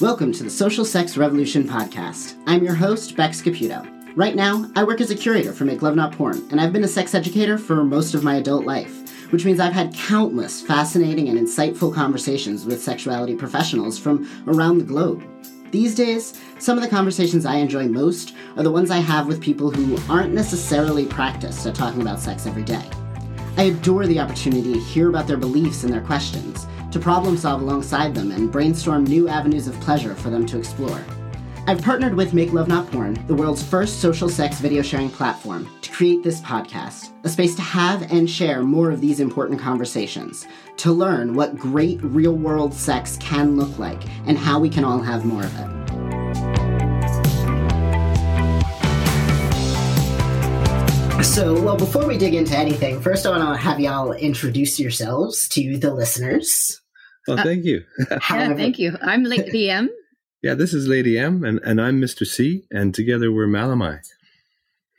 Welcome to the Social Sex Revolution podcast. I'm your host, Bex Caputo. Right now, I work as a curator for Make Love Not Porn, and I've been a sex educator for most of my adult life, which means I've had countless fascinating and insightful conversations with sexuality professionals from around the globe. These days, some of the conversations I enjoy most are the ones I have with people who aren't necessarily practiced at talking about sex every day. I adore the opportunity to hear about their beliefs and their questions, to problem solve alongside them and brainstorm new avenues of pleasure for them to explore. I've partnered with Make Love Not Porn, the world's first social sex video sharing platform, to create this podcast, a space to have and share more of these important conversations, to learn what great real world sex can look like and how we can all have more of it. So, well, before we dig into anything, first I want to have y'all introduce yourselves to the listeners. Well, thank you. yeah, thank you. I'm Lady M. Yeah, this is Lady M, and, and I'm Mr. C, and together we're Malimi.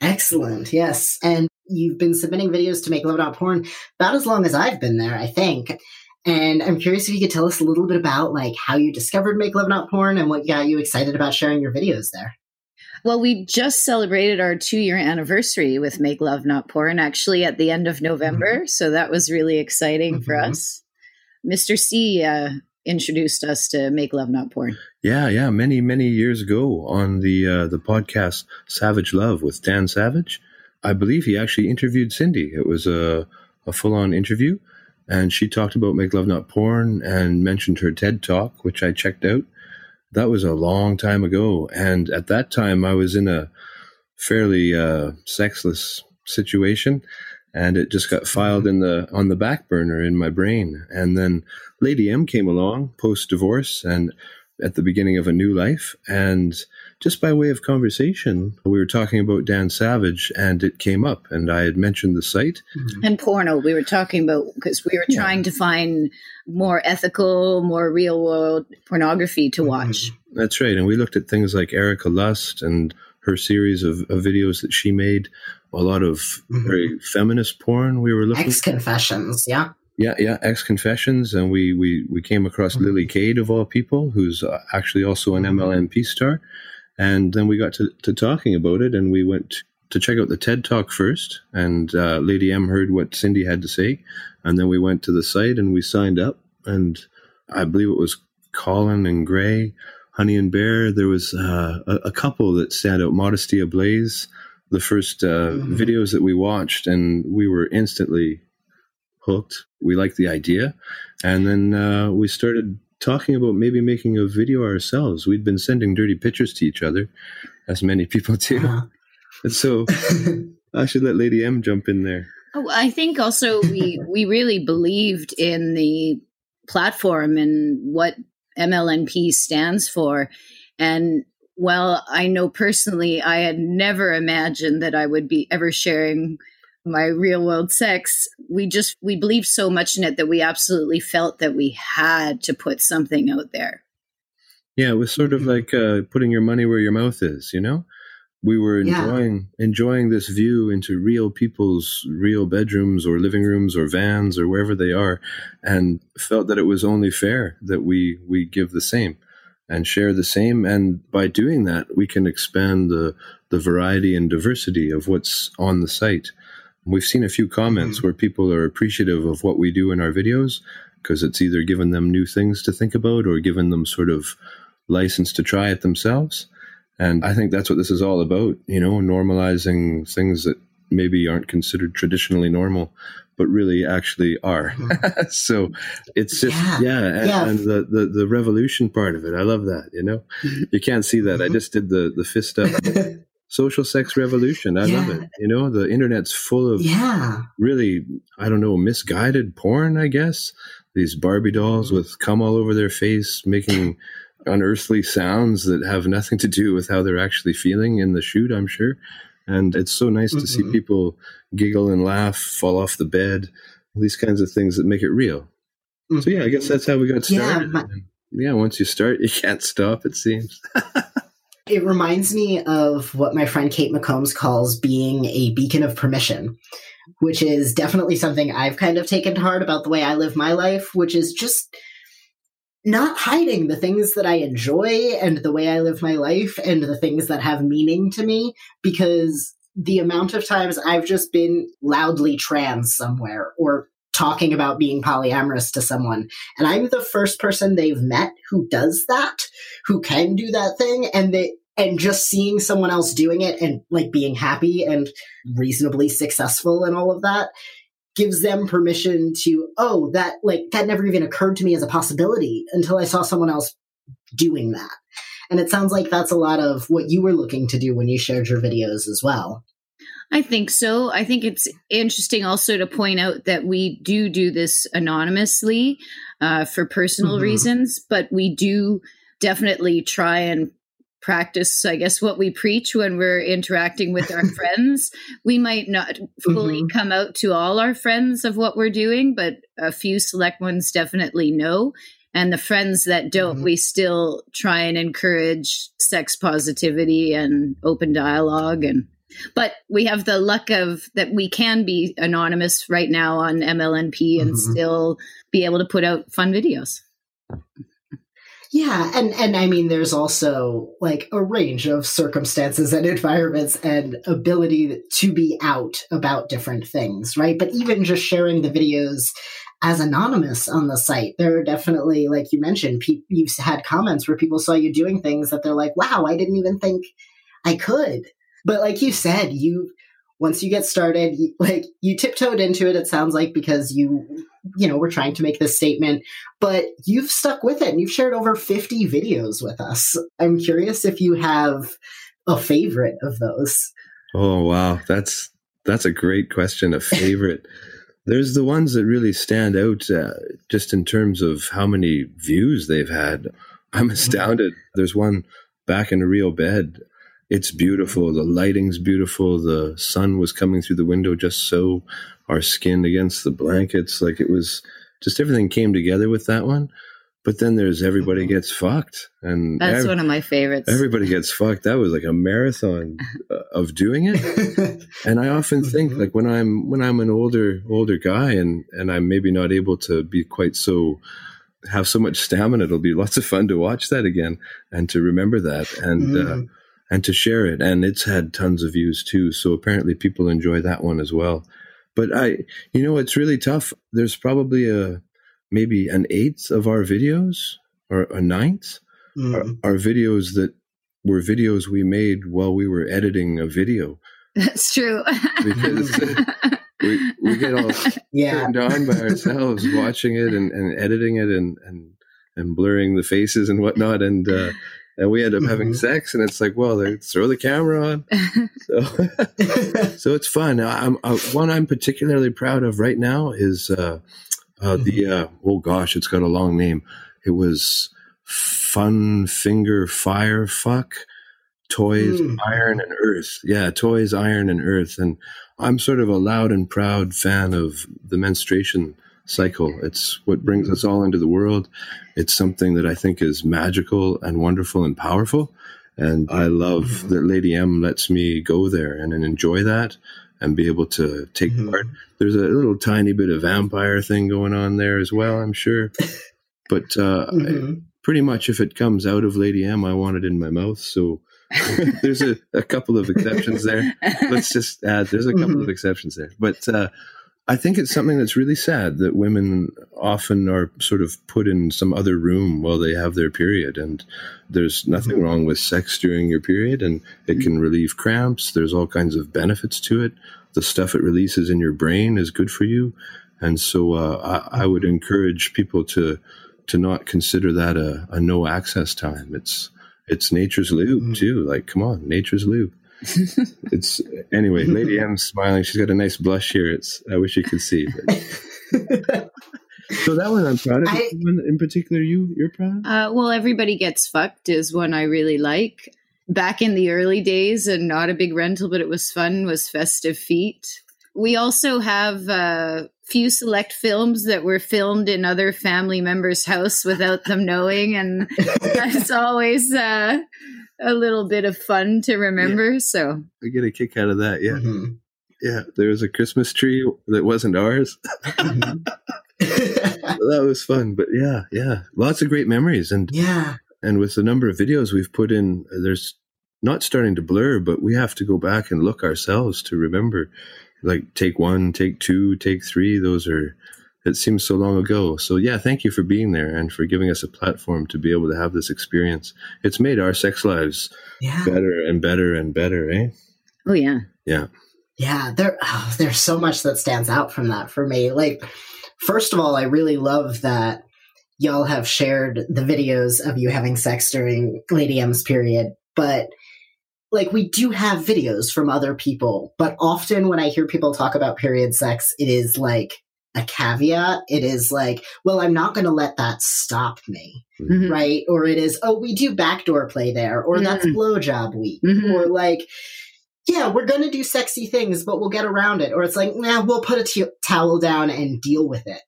Excellent, yes. And you've been submitting videos to Make Love Not Porn about as long as I've been there, I think. And I'm curious if you could tell us a little bit about like how you discovered Make Love Not Porn and what got you excited about sharing your videos there. Well, we just celebrated our two year anniversary with Make Love Not Porn actually at the end of November. Mm-hmm. So that was really exciting mm-hmm. for us. Mr. C uh, introduced us to Make Love Not Porn. Yeah, yeah, many many years ago on the uh, the podcast Savage Love with Dan Savage. I believe he actually interviewed Cindy. It was a a full on interview, and she talked about Make Love Not Porn and mentioned her TED talk, which I checked out. That was a long time ago, and at that time I was in a fairly uh, sexless situation and it just got filed in the on the back burner in my brain. And then Lady M came along post divorce and at the beginning of a new life, and just by way of conversation, we were talking about Dan Savage, and it came up, and I had mentioned the site mm-hmm. and porno. We were talking about because we were yeah. trying to find more ethical, more real world pornography to mm-hmm. watch. Mm-hmm. That's right, and we looked at things like Erika Lust and her series of, of videos that she made a lot of mm-hmm. very feminist porn. We were looking at. Ex confessions, yeah. Yeah, yeah, XConfessions, and we we we came across mm-hmm. Lily Cade of all people, who's uh, actually also an MLNP mm-hmm. star, and then we got to, to talking about it, and we went to check out the TED Talk first, and uh, Lady M heard what Cindy had to say, and then we went to the site and we signed up, and I believe it was Colin and Gray, Honey and Bear. There was uh, a, a, couple that stand out, Modesty Ablaze the first uh, mm-hmm. videos that we watched, and we were instantly hooked. We liked the idea, and then uh, we started talking about maybe making a video ourselves. We'd been sending dirty pictures to each other, as many people do. Uh-huh. And so I should let Lady M jump in there. Oh, I think also we we really believed in the platform and what MLNP stands for, and well, I know personally, I had never imagined that I would be ever sharing my real world sex. We just, we believed so much in it that we absolutely felt that we had to put something out there. Yeah, it was sort of like uh, putting your money where your mouth is, you know? We were enjoying yeah. enjoying this view into real people's real bedrooms or living rooms or vans or wherever they are, and felt that it was only fair that we we give the same and share the same. And by doing that, we can expand the, the variety and diversity of what's on the site. We've seen a few comments mm-hmm. where people are appreciative of what we do in our videos because it's either given them new things to think about or given them sort of license to try it themselves. And I think that's what this is all about, you know, normalizing things that maybe aren't considered traditionally normal but really actually are. Mm-hmm. so it's just yeah, yeah, and, yeah. and, the, the the revolution part of it. I love that. You know, mm-hmm. you can't see that. I mm-hmm. just did the the fist up. Social sex revolution. I yeah. love it. You know, the internet's full of yeah. really, I don't know, misguided porn, I guess. These Barbie dolls with cum all over their face making unearthly sounds that have nothing to do with how they're actually feeling in the shoot, I'm sure. And it's so nice mm-hmm. to see mm-hmm. people giggle and laugh, fall off the bed, these kinds of things that make it real. Mm-hmm. So, yeah, I guess that's how we got started. Yeah, yeah, once you start, you can't stop, it seems. it reminds me of what my friend Kate McCombs calls being a beacon of permission, which is definitely something I've kind of taken to heart about the way I live my life, which is just not hiding the things that I enjoy and the way I live my life and the things that have meaning to me because the amount of times I've just been loudly trans somewhere or talking about being polyamorous to someone and I'm the first person they've met who does that, who can do that thing and they and just seeing someone else doing it and like being happy and reasonably successful and all of that gives them permission to oh that like that never even occurred to me as a possibility until i saw someone else doing that and it sounds like that's a lot of what you were looking to do when you shared your videos as well I think so. I think it's interesting also to point out that we do do this anonymously uh, for personal mm-hmm. reasons, but we do definitely try and practice, I guess, what we preach when we're interacting with our friends. We might not fully mm-hmm. come out to all our friends of what we're doing, but a few select ones definitely know. And the friends that don't, mm-hmm. we still try and encourage sex positivity and open dialogue and but we have the luck of that we can be anonymous right now on MLNP and mm-hmm. still be able to put out fun videos. Yeah, and and I mean, there's also like a range of circumstances and environments and ability to be out about different things, right? But even just sharing the videos as anonymous on the site, there are definitely, like you mentioned, pe- you've had comments where people saw you doing things that they're like, "Wow, I didn't even think I could." But like you said, you once you get started, you, like you tiptoed into it. It sounds like because you you know, we're trying to make this statement, but you've stuck with it and you've shared over 50 videos with us. I'm curious if you have a favorite of those. Oh, wow. That's, that's a great question. A favorite. There's the ones that really stand out uh, just in terms of how many views they've had. I'm astounded. There's one back in a real bed. It's beautiful. The lighting's beautiful. The sun was coming through the window just so our skin against the blankets. Like it was just everything came together with that one. But then there's everybody mm-hmm. gets fucked, and that's every, one of my favorites. Everybody gets fucked. That was like a marathon uh, of doing it. and I often think mm-hmm. like when I'm when I'm an older older guy and and I'm maybe not able to be quite so have so much stamina. It'll be lots of fun to watch that again and to remember that and. Uh, mm-hmm. And to share it, and it's had tons of views too. So apparently, people enjoy that one as well. But I, you know, it's really tough. There's probably a maybe an eighth of our videos or a ninth mm. are, are videos that were videos we made while we were editing a video. That's true. because we, we get all yeah. turned on by ourselves watching it and, and editing it and, and, and blurring the faces and whatnot. And, uh, and we end up having mm-hmm. sex and it's like well they throw the camera on so so it's fun i'm uh, one i'm particularly proud of right now is uh, uh, the mm-hmm. uh, oh gosh it's got a long name it was fun finger fire fuck toys mm. iron and earth yeah toys iron and earth and i'm sort of a loud and proud fan of the menstruation cycle. It's what brings us all into the world. It's something that I think is magical and wonderful and powerful. And I love that Lady M lets me go there and, and enjoy that and be able to take mm-hmm. part. There's a little tiny bit of vampire thing going on there as well, I'm sure. But uh, mm-hmm. I, pretty much if it comes out of Lady M, I want it in my mouth. So there's a, a, couple of exceptions there. Let's just add there's a couple mm-hmm. of exceptions there. But uh, I think it's something that's really sad that women often are sort of put in some other room while they have their period. And there's nothing mm-hmm. wrong with sex during your period, and it can relieve cramps. There's all kinds of benefits to it. The stuff it releases in your brain is good for you. And so uh, I, I, would encourage people to to not consider that a, a no access time. It's it's nature's lube mm-hmm. too. Like, come on, nature's lube. it's anyway. Lady M's smiling. She's got a nice blush here. It's I wish you could see. so that one I'm proud of. I, one in particular, you you're proud. Uh, well, everybody gets fucked is one I really like. Back in the early days, and not a big rental, but it was fun. Was Festive Feet. We also have uh, few select films that were filmed in other family members' house without them knowing, and that's always uh, a little bit of fun to remember. Yeah. So I get a kick out of that. Yeah. Mm-hmm. Yeah. There was a Christmas tree that wasn't ours. mm-hmm. that was fun. But yeah, yeah, lots of great memories, and yeah, and with the number of videos we've put in, there's not starting to blur, but we have to go back and look ourselves to remember. Like take one, take two, take three. Those are it seems so long ago. So yeah, thank you for being there and for giving us a platform to be able to have this experience. It's made our sex lives yeah. better and better and better, eh? Oh yeah. Yeah. Yeah, there oh, there's so much that stands out from that for me. Like first of all, I really love that y'all have shared the videos of you having sex during Lady M's period, but like we do have videos from other people, but often when I hear people talk about period sex, it is like a caveat. It is like, well, I'm not going to let that stop me. Mm-hmm. Right. Or it is, oh, we do backdoor play there, or mm-hmm. that's blowjob week, mm-hmm. or like, yeah, we're going to do sexy things, but we'll get around it. Or it's like, nah, we'll put a t- towel down and deal with it.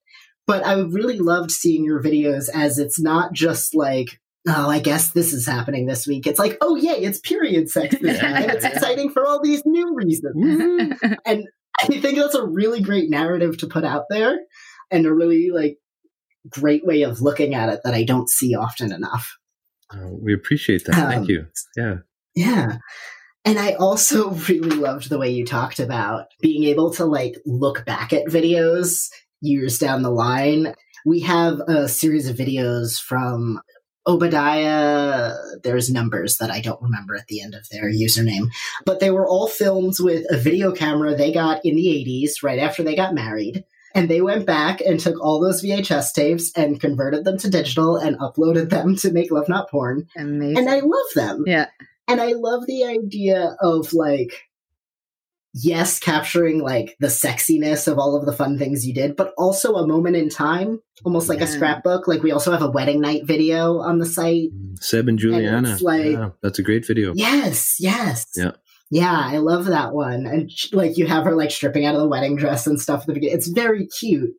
But I really loved seeing your videos as it's not just like, oh, I guess this is happening this week. It's like, oh, yay, it's period sex this and it's exciting for all these new reasons. and I think that's a really great narrative to put out there and a really like great way of looking at it that I don't see often enough. Uh, we appreciate that. Um, Thank you. Yeah. Yeah. And I also really loved the way you talked about being able to like look back at videos years down the line. We have a series of videos from Obadiah, there's numbers that I don't remember at the end of their username, but they were all filmed with a video camera they got in the 80s, right after they got married. And they went back and took all those VHS tapes and converted them to digital and uploaded them to make Love Not Porn. Amazing. And I love them. Yeah. And I love the idea of like yes, capturing like the sexiness of all of the fun things you did, but also a moment in time, almost like yeah. a scrapbook. Like we also have a wedding night video on the site. Seb and Juliana. And like, yeah, that's a great video. Yes, yes. Yeah. Yeah, I love that one. And like you have her like stripping out of the wedding dress and stuff at the beginning. It's very cute.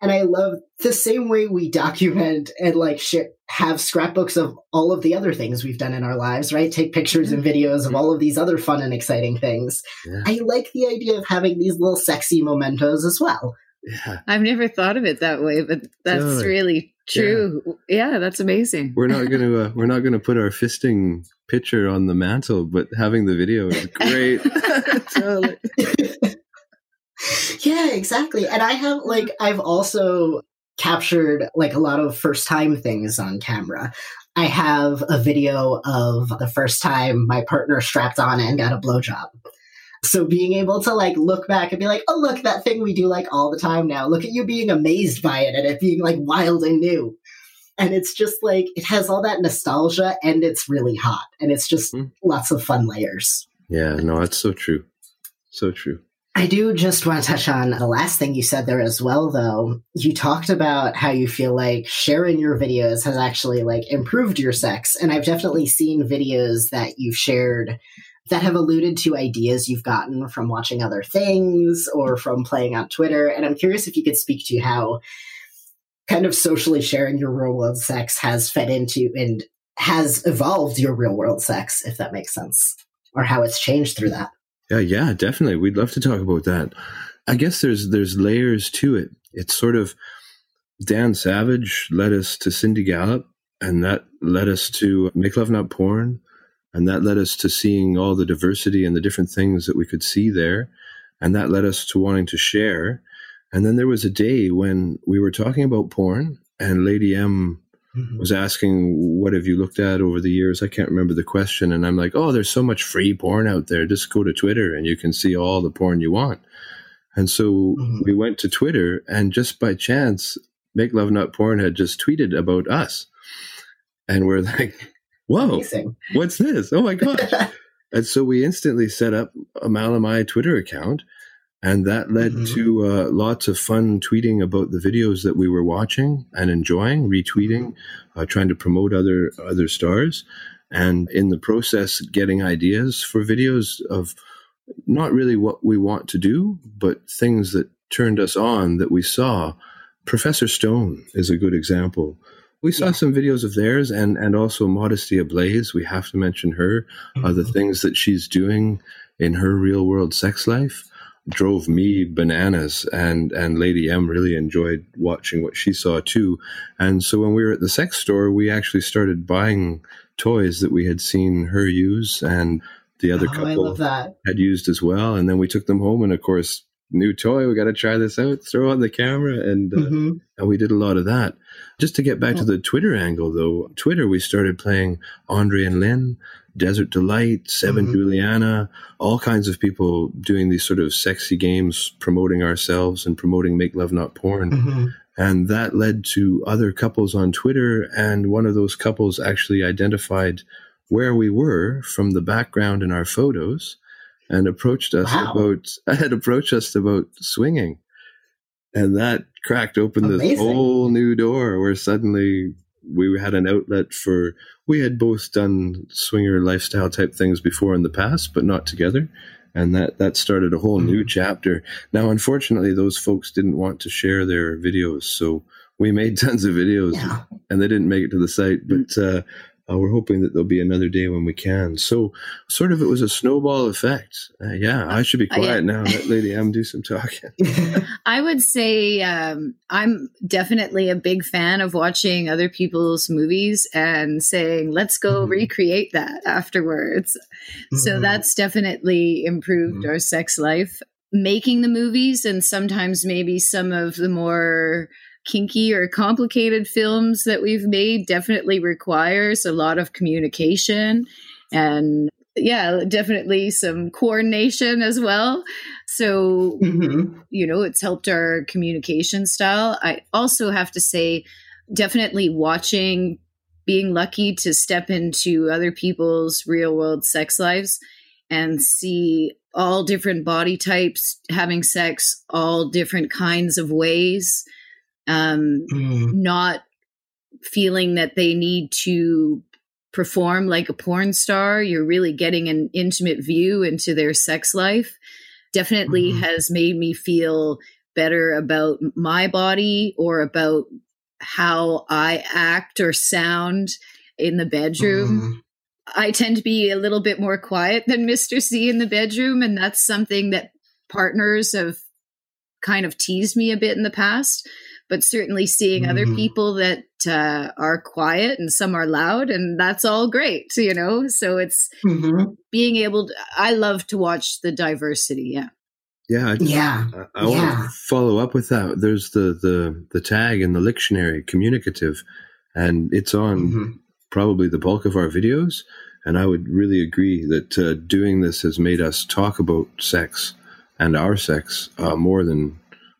And I love the same way we document and like share, have scrapbooks of all of the other things we've done in our lives, right? Take pictures and mm-hmm. videos of all of these other fun and exciting things. Yeah. I like the idea of having these little sexy mementos as well. Yeah. I've never thought of it that way, but that's totally. really true. Yeah. yeah. that's amazing. We're not going to uh, we're not going to put our fisting picture on the mantle, but having the video is great. totally. yeah, exactly. And I have like I've also captured like a lot of first time things on camera. I have a video of the first time my partner strapped on and got a blowjob. So being able to like look back and be like, oh look, that thing we do like all the time now. Look at you being amazed by it and it being like wild and new. And it's just like it has all that nostalgia and it's really hot. And it's just mm. lots of fun layers. Yeah, no, that's so true. So true. I do just want to touch on the last thing you said there as well, though. You talked about how you feel like sharing your videos has actually like improved your sex. And I've definitely seen videos that you've shared that have alluded to ideas you've gotten from watching other things or from playing on Twitter. And I'm curious if you could speak to how kind of socially sharing your real world sex has fed into and has evolved your real world sex, if that makes sense, or how it's changed through that. Yeah, yeah, definitely. We'd love to talk about that. I guess there's there's layers to it. It's sort of Dan Savage led us to Cindy Gallop, and that led us to Make Love Not Porn, and that led us to seeing all the diversity and the different things that we could see there, and that led us to wanting to share. And then there was a day when we were talking about porn, and Lady M mm-hmm. was asking, What have you looked at over the years? I can't remember the question. And I'm like, Oh, there's so much free porn out there. Just go to Twitter and you can see all the porn you want. And so mm-hmm. we went to Twitter, and just by chance, Make Love Not Porn had just tweeted about us. And we're like, Whoa, Amazing. what's this? Oh my gosh. and so we instantly set up a Malimi Twitter account and that led mm-hmm. to uh, lots of fun tweeting about the videos that we were watching and enjoying, retweeting, uh, trying to promote other other stars, and in the process, getting ideas for videos of not really what we want to do, but things that turned us on that we saw. Professor Stone is a good example. We saw yeah. some videos of theirs and, and also Modesty Ablaze. We have to mention her, mm-hmm. uh, the things that she's doing in her real world sex life drove me bananas and and lady m really enjoyed watching what she saw too. And so when we were at the sex store we actually started buying toys that we had seen her use and the other oh, couple had used as well. And then we took them home and of course new toy we got to try this out throw on the camera and uh, mm-hmm. and we did a lot of that just to get back oh. to the twitter angle though twitter we started playing andre and lynn Desert Delight, Seven mm-hmm. Juliana, all kinds of people doing these sort of sexy games, promoting ourselves and promoting Make Love Not Porn. Mm-hmm. And that led to other couples on Twitter. And one of those couples actually identified where we were from the background in our photos and approached us wow. about, had approached us about swinging. And that cracked open Amazing. this whole new door where suddenly we had an outlet for we had both done swinger lifestyle type things before in the past but not together and that that started a whole mm-hmm. new chapter now unfortunately those folks didn't want to share their videos so we made tons of videos yeah. and they didn't make it to the site but uh, uh, we're hoping that there'll be another day when we can. So, sort of, it was a snowball effect. Uh, yeah, I should be uh, quiet yeah. now. Let Lady M do some talking. I would say um, I'm definitely a big fan of watching other people's movies and saying, "Let's go mm-hmm. recreate that afterwards." Mm-hmm. So that's definitely improved mm-hmm. our sex life. Making the movies and sometimes maybe some of the more kinky or complicated films that we've made definitely requires a lot of communication and yeah, definitely some coordination as well. So, mm-hmm. you know, it's helped our communication style. I also have to say, definitely watching, being lucky to step into other people's real world sex lives and see all different body types having sex, all different kinds of ways um, mm. not feeling that they need to perform like a porn star. You're really getting an intimate view into their sex life. Definitely mm-hmm. has made me feel better about my body or about how I act or sound in the bedroom. Mm-hmm. I tend to be a little bit more quiet than Mr. C in the bedroom, and that's something that partners have kind of teased me a bit in the past but certainly seeing mm-hmm. other people that uh, are quiet and some are loud, and that's all great, you know. So it's mm-hmm. being able to. I love to watch the diversity. Yeah. Yeah, I, yeah. I, I yeah. want to follow up with that. There's the the the tag in the dictionary, communicative, and it's on mm-hmm. probably the bulk of our videos. And I would really agree that uh, doing this has made us talk about sex and our sex uh, more than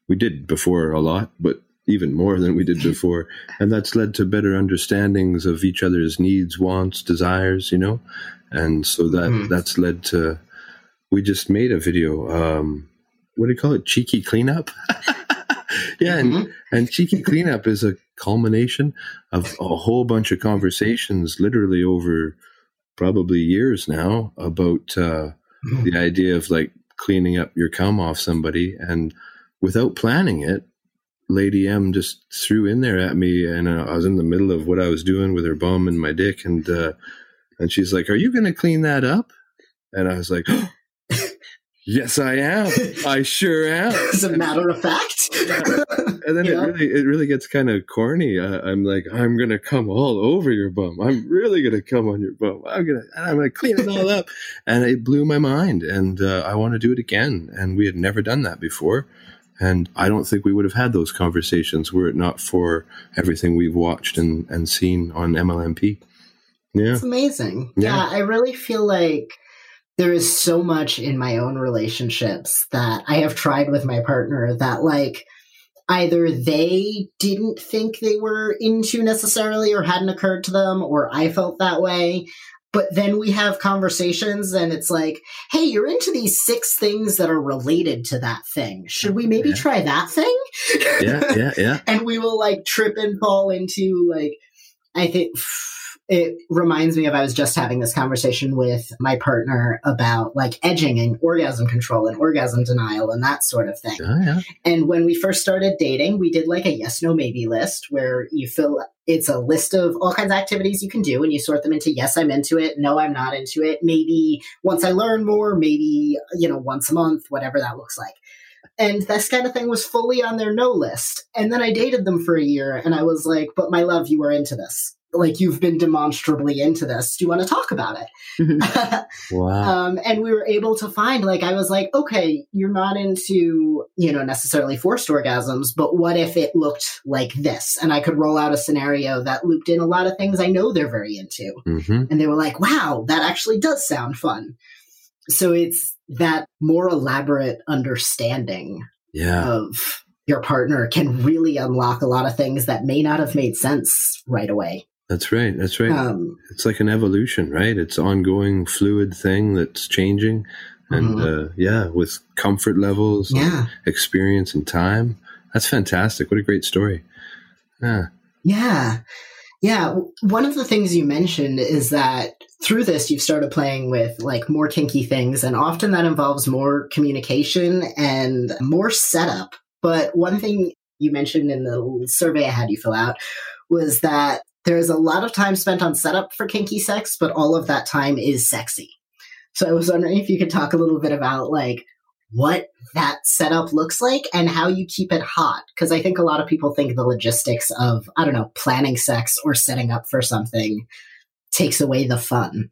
we did before a lot, but even more than we did before. And that's led to better understandings of each other's needs, wants, desires, you know? And so that mm. that's led to we just made a video, um, what do you call it? Cheeky cleanup. yeah, mm-hmm. and, and cheeky cleanup is a culmination of a whole bunch of conversations literally over probably years now about uh, mm. the idea of like cleaning up your cum off somebody and without planning it Lady M just threw in there at me, and uh, I was in the middle of what I was doing with her bum and my dick, and uh, and she's like, "Are you going to clean that up?" And I was like, oh, "Yes, I am. I sure am." As a matter of fact. and then yeah. it really it really gets kind of corny. I, am like, "I'm going to come all over your bum. I'm really going to come on your bum. I'm gonna I'm going to clean it all up." and it blew my mind, and uh, I want to do it again. And we had never done that before and I don't think we would have had those conversations were it not for everything we've watched and, and seen on MLNP. Yeah. It's amazing. Yeah. yeah, I really feel like there is so much in my own relationships that I have tried with my partner that, like, either they didn't think they were into necessarily or hadn't occurred to them, or I felt that way but then we have conversations and it's like hey you're into these six things that are related to that thing. Should we maybe yeah. try that thing? Yeah yeah yeah. And we will like trip and fall into like i think it reminds me of I was just having this conversation with my partner about like edging and orgasm control and orgasm denial and that sort of thing. Oh, yeah. And when we first started dating, we did like a yes, no, maybe list where you fill it's a list of all kinds of activities you can do and you sort them into yes, I'm into it, no, I'm not into it, maybe once I learn more, maybe, you know, once a month, whatever that looks like. And this kind of thing was fully on their no list. And then I dated them for a year and I was like, but my love, you were into this like you've been demonstrably into this. Do you want to talk about it? Mm-hmm. wow. Um, and we were able to find like I was like, okay, you're not into you know necessarily forced orgasms, but what if it looked like this? And I could roll out a scenario that looped in a lot of things I know they're very into, mm-hmm. and they were like, wow, that actually does sound fun. So it's that more elaborate understanding yeah. of your partner can really unlock a lot of things that may not have made sense right away. That's right. That's right. Um, it's like an evolution, right? It's ongoing, fluid thing that's changing, and mm-hmm. uh, yeah, with comfort levels, yeah, experience, and time. That's fantastic. What a great story. Yeah. Yeah. Yeah. One of the things you mentioned is that through this, you've started playing with like more kinky things, and often that involves more communication and more setup. But one thing you mentioned in the survey I had you fill out was that there's a lot of time spent on setup for kinky sex, but all of that time is sexy. So I was wondering if you could talk a little bit about like what that setup looks like and how you keep it hot. Because I think a lot of people think the logistics of, I don't know, planning sex or setting up for something takes away the fun.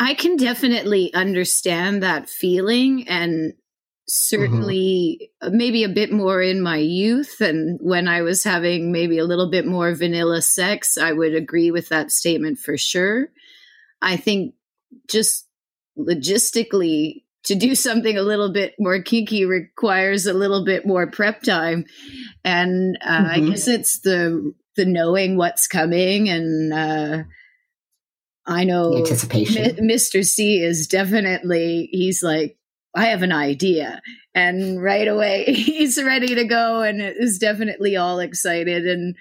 I can definitely understand that feeling. And certainly mm-hmm. maybe a bit more in my youth and when I was having maybe a little bit more vanilla sex, I would agree with that statement for sure. I think just logistically to do something a little bit more kinky requires a little bit more prep time and uh, mm-hmm. I guess it's the the knowing what's coming and uh, I know anticipation. M- Mr. C is definitely he's like I have an idea. And right away, he's ready to go and is definitely all excited. And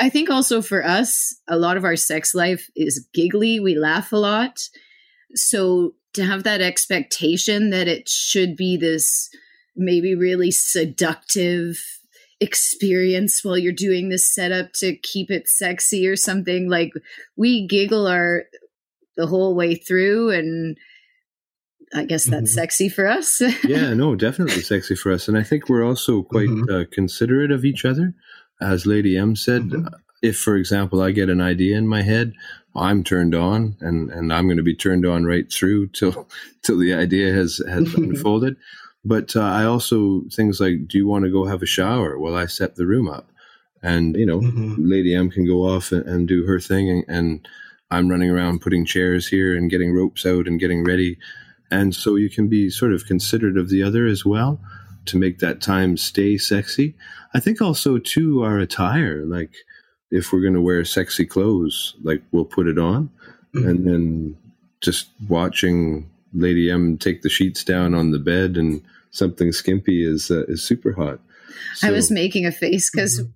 I think also for us, a lot of our sex life is giggly. We laugh a lot. So to have that expectation that it should be this maybe really seductive experience while you're doing this setup to keep it sexy or something like we giggle our the whole way through and I guess that's mm-hmm. sexy for us. yeah, no, definitely sexy for us. And I think we're also quite mm-hmm. uh, considerate of each other. As Lady M said, mm-hmm. if, for example, I get an idea in my head, I'm turned on and, and I'm going to be turned on right through till, till the idea has, has unfolded. But uh, I also, things like, do you want to go have a shower while I set the room up? And, you know, mm-hmm. Lady M can go off and, and do her thing. And, and I'm running around putting chairs here and getting ropes out and getting ready and so you can be sort of considerate of the other as well to make that time stay sexy. I think also, too, our attire. Like, if we're going to wear sexy clothes, like, we'll put it on. Mm-hmm. And then just watching Lady M take the sheets down on the bed and something skimpy is uh, is super hot. So, I was making a face because mm-hmm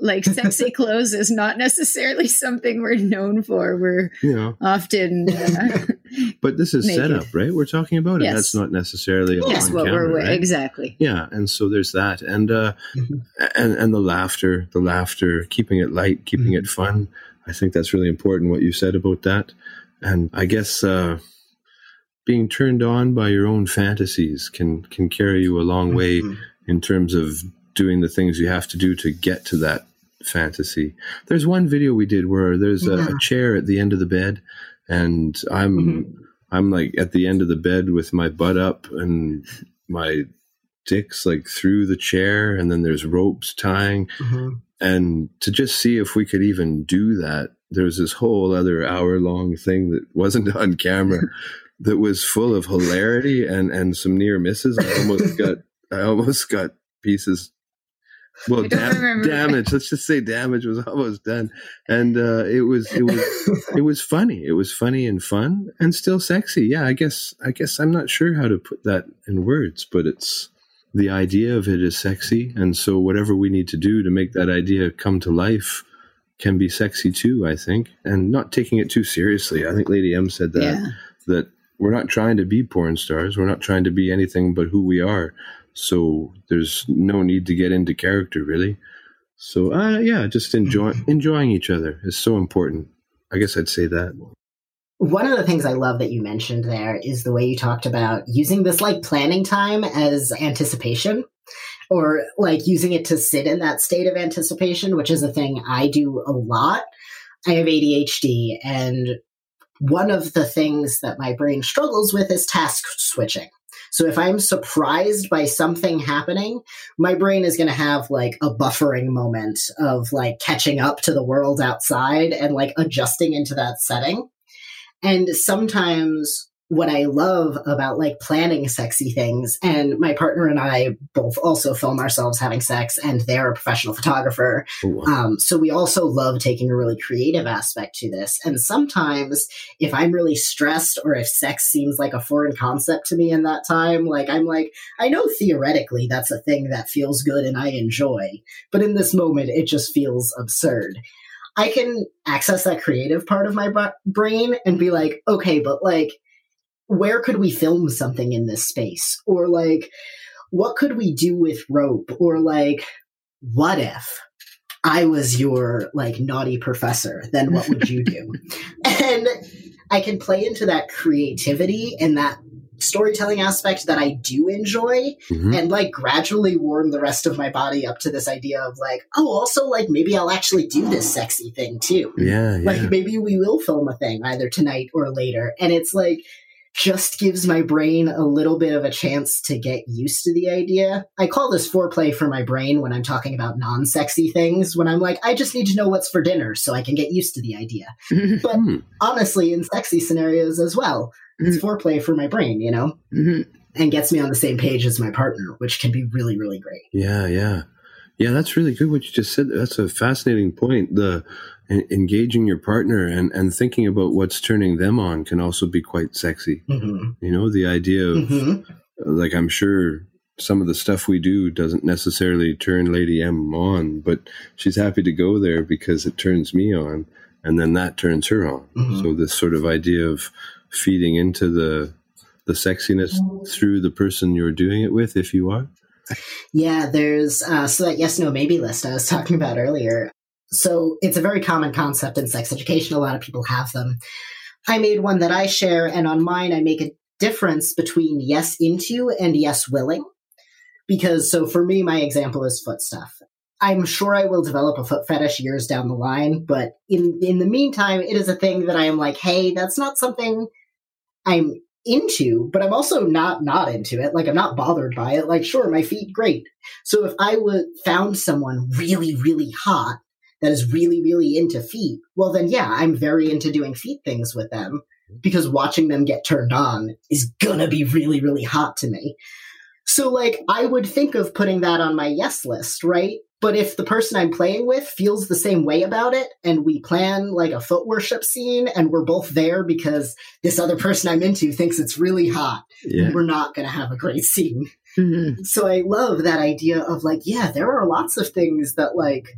like sexy clothes is not necessarily something we're known for. We're you know. often. Uh, but this is naked. setup, right? We're talking about yes. it. That's not necessarily yes, what camera, we're right? exactly. Yeah, and so there's that, and uh, mm-hmm. and and the laughter, the laughter, keeping it light, keeping mm-hmm. it fun. I think that's really important. What you said about that, and I guess. Uh, being turned on by your own fantasies can can carry you a long way mm-hmm. in terms of doing the things you have to do to get to that fantasy. There's one video we did where there's a, yeah. a chair at the end of the bed, and I'm mm-hmm. I'm like at the end of the bed with my butt up and my dick's like through the chair, and then there's ropes tying, mm-hmm. and to just see if we could even do that. There's this whole other hour long thing that wasn't on camera that was full of hilarity and and some near misses. I almost got I almost got pieces well dam- damage let's just say damage was almost done. And uh, it was it was it was funny. It was funny and fun and still sexy. Yeah i guess i guess i'm not sure how to put that in words but it's the idea of it is sexy. And so whatever we need to do to make that idea come to life can be sexy too i think. And not taking it too seriously. I think lady m said that yeah. that we're not trying to be porn stars. We're not trying to be anything but who we are so there's no need to get into character really. So uh, yeah, just enjoy enjoying each other is so important. I guess I'd say that. One of the things I love that you mentioned there is the way you talked about using this like planning time as anticipation. or like using it to sit in that state of anticipation, which is a thing I do a lot. I have ADHD, and one of the things that my brain struggles with is task switching. So if I'm surprised by something happening, my brain is going to have like a buffering moment of like catching up to the world outside and like adjusting into that setting. And sometimes what I love about like planning sexy things. And my partner and I both also film ourselves having sex, and they're a professional photographer. Um, so we also love taking a really creative aspect to this. And sometimes, if I'm really stressed or if sex seems like a foreign concept to me in that time, like I'm like, I know theoretically that's a thing that feels good and I enjoy, but in this moment, it just feels absurd. I can access that creative part of my brain and be like, okay, but like, where could we film something in this space? Or like, what could we do with rope? Or like, what if I was your like naughty professor? Then what would you do? and I can play into that creativity and that storytelling aspect that I do enjoy mm-hmm. and like gradually warm the rest of my body up to this idea of like, oh, also like maybe I'll actually do this sexy thing too. Yeah. yeah. Like maybe we will film a thing either tonight or later. And it's like, just gives my brain a little bit of a chance to get used to the idea. I call this foreplay for my brain when I'm talking about non sexy things, when I'm like, I just need to know what's for dinner so I can get used to the idea. but hmm. honestly, in sexy scenarios as well, it's mm-hmm. foreplay for my brain, you know? Mm-hmm. And gets me on the same page as my partner, which can be really, really great. Yeah, yeah. Yeah, that's really good what you just said. That's a fascinating point. The engaging your partner and, and thinking about what's turning them on can also be quite sexy. Mm-hmm. You know, the idea of, mm-hmm. like, I'm sure some of the stuff we do doesn't necessarily turn Lady M on, but she's happy to go there because it turns me on. And then that turns her on. Mm-hmm. So, this sort of idea of feeding into the, the sexiness through the person you're doing it with, if you are. Yeah, there's uh, so that yes, no, maybe list I was talking about earlier. So it's a very common concept in sex education. A lot of people have them. I made one that I share, and on mine, I make a difference between yes into and yes willing. Because, so for me, my example is foot stuff. I'm sure I will develop a foot fetish years down the line, but in in the meantime, it is a thing that I am like, hey, that's not something I'm into, but I'm also not not into it. Like I'm not bothered by it. Like, sure, my feet, great. So if I would found someone really, really hot that is really, really into feet, well, then yeah, I'm very into doing feet things with them because watching them get turned on is gonna be really, really hot to me. So, like, I would think of putting that on my yes list, right? But if the person I'm playing with feels the same way about it and we plan like a foot worship scene and we're both there because this other person I'm into thinks it's really hot, yeah. we're not going to have a great scene. Mm-hmm. So I love that idea of like, yeah, there are lots of things that like